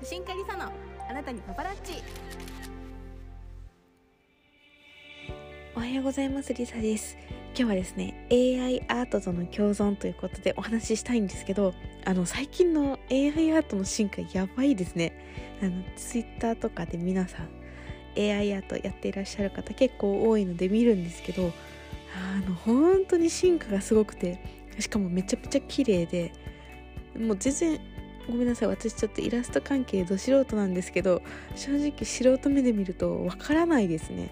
写真家リサのあなたにパパラッチ。おはようございます。リサです。今日はですね AI アートとの共存ということでお話ししたいんですけどあの最近の AI アートの進化やばいですね。あの Twitter とかで皆さん AI アートやっていらっしゃる方結構多いので見るんですけどあの本当に進化がすごくてしかもめちゃくちゃ綺麗でもう全然ごめんなさい。私ちょっとイラスト関係ど素人なんですけど正直素人目で見るとわからないですね。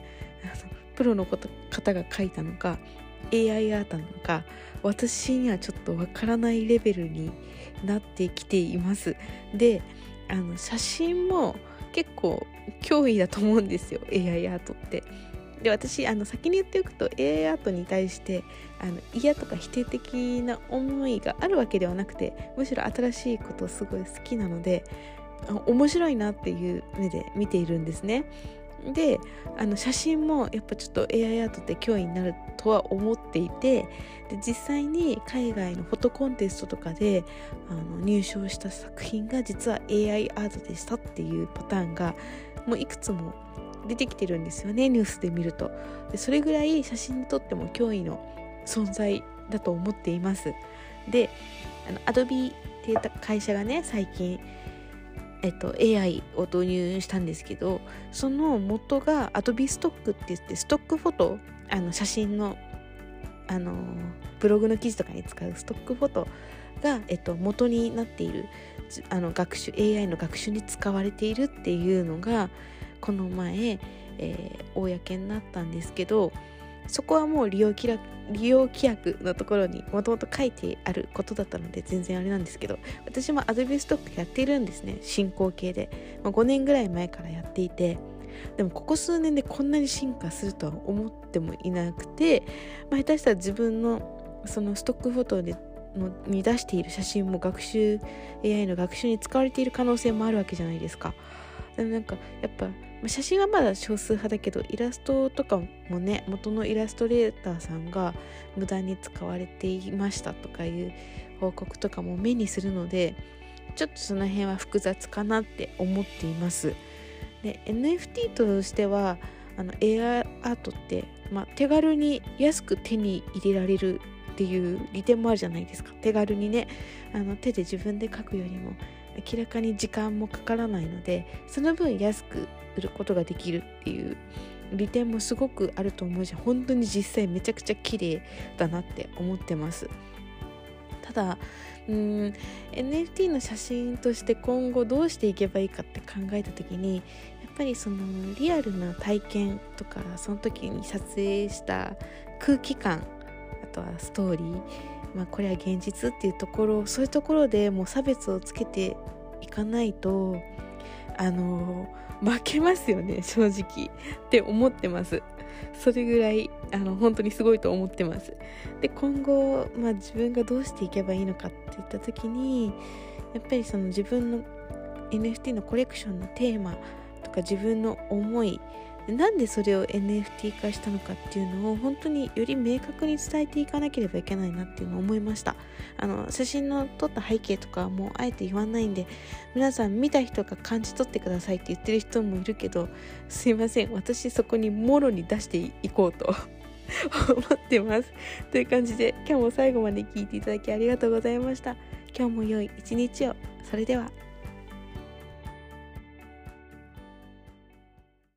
プロの方が描いたのか AI アートなのか私にはちょっとわからないレベルになってきています。であの写真も結構脅威だと思うんですよ。AI アートって。で私あの先に言っておくと AI アートに対してあの嫌とか否定的な思いがあるわけではなくてむしろ新しいことすごい好きなので面白いなっていう目で見ているんですね。であの写真もやっぱちょっと AI アートって脅威になるとは思っていてで実際に海外のフォトコンテストとかであの入賞した作品が実は AI アートでしたっていうパターンがもういくつも出てきてるんですよねニュースで見ると。でそれぐらい写真にとっても脅威の存在だと思っています。であの Adobe っていう会社がね最近えっと、AI を導入したんですけどその元が Adobe ストックって言ってストックフォトあの写真のあのブログの記事とかに使うストックフォトが、えっと、元になっているあの学習 AI の学習に使われているっていうのがこの前、えー、公になったんですけどそこはもう利用規約利用規約のところにもともと書いてあることだったので全然あれなんですけど私も Adobe ストックやっているんですね進行形で、まあ、5年ぐらい前からやっていてでもここ数年でこんなに進化するとは思ってもいなくて、まあ、下手したら自分のそのストックフォトでのに出している写真も学習 AI の学習に使われている可能性もあるわけじゃないですか。でもなんかやっぱ写真はまだ少数派だけどイラストとかもね元のイラストレーターさんが無駄に使われていましたとかいう報告とかも目にするのでちょっとその辺は複雑かなって思っています。で NFT としてはあの AI アートって、まあ、手軽に安く手に入れられるっていう利点もあるじゃないですか手軽にねあの手で自分で描くよりも明らかに時間もかからないのでその分安く売ることができるっていう利点もすごくあると思うし本当に実際めちゃくちゃ綺麗だなって思ってます。ただうん NFT の写真として今後どうしていけばいいかって考えた時にやっぱりそのリアルな体験とかその時に撮影した空気感あとはストーリーまあ、これは現実っていうところそういうところでもう差別をつけていかないとあの負けますよね正直。って思ってます。それぐらいあの本当にすごいと思ってます。で今後、まあ、自分がどうしていけばいいのかって言った時にやっぱりその自分の NFT のコレクションのテーマとか自分の思いなんでそれを NFT 化したのかっていうのを本当により明確に伝えていかなければいけないなっていうのを思いました。あの写真の撮った背景とかはもうあえて言わないんで皆さん見た人が感じ取ってくださいって言ってる人もいるけどすいません私そこにもろに出していこうと 思ってます。という感じで今日も最後まで聞いていただきありがとうございました。今日も良い一日を。それでは。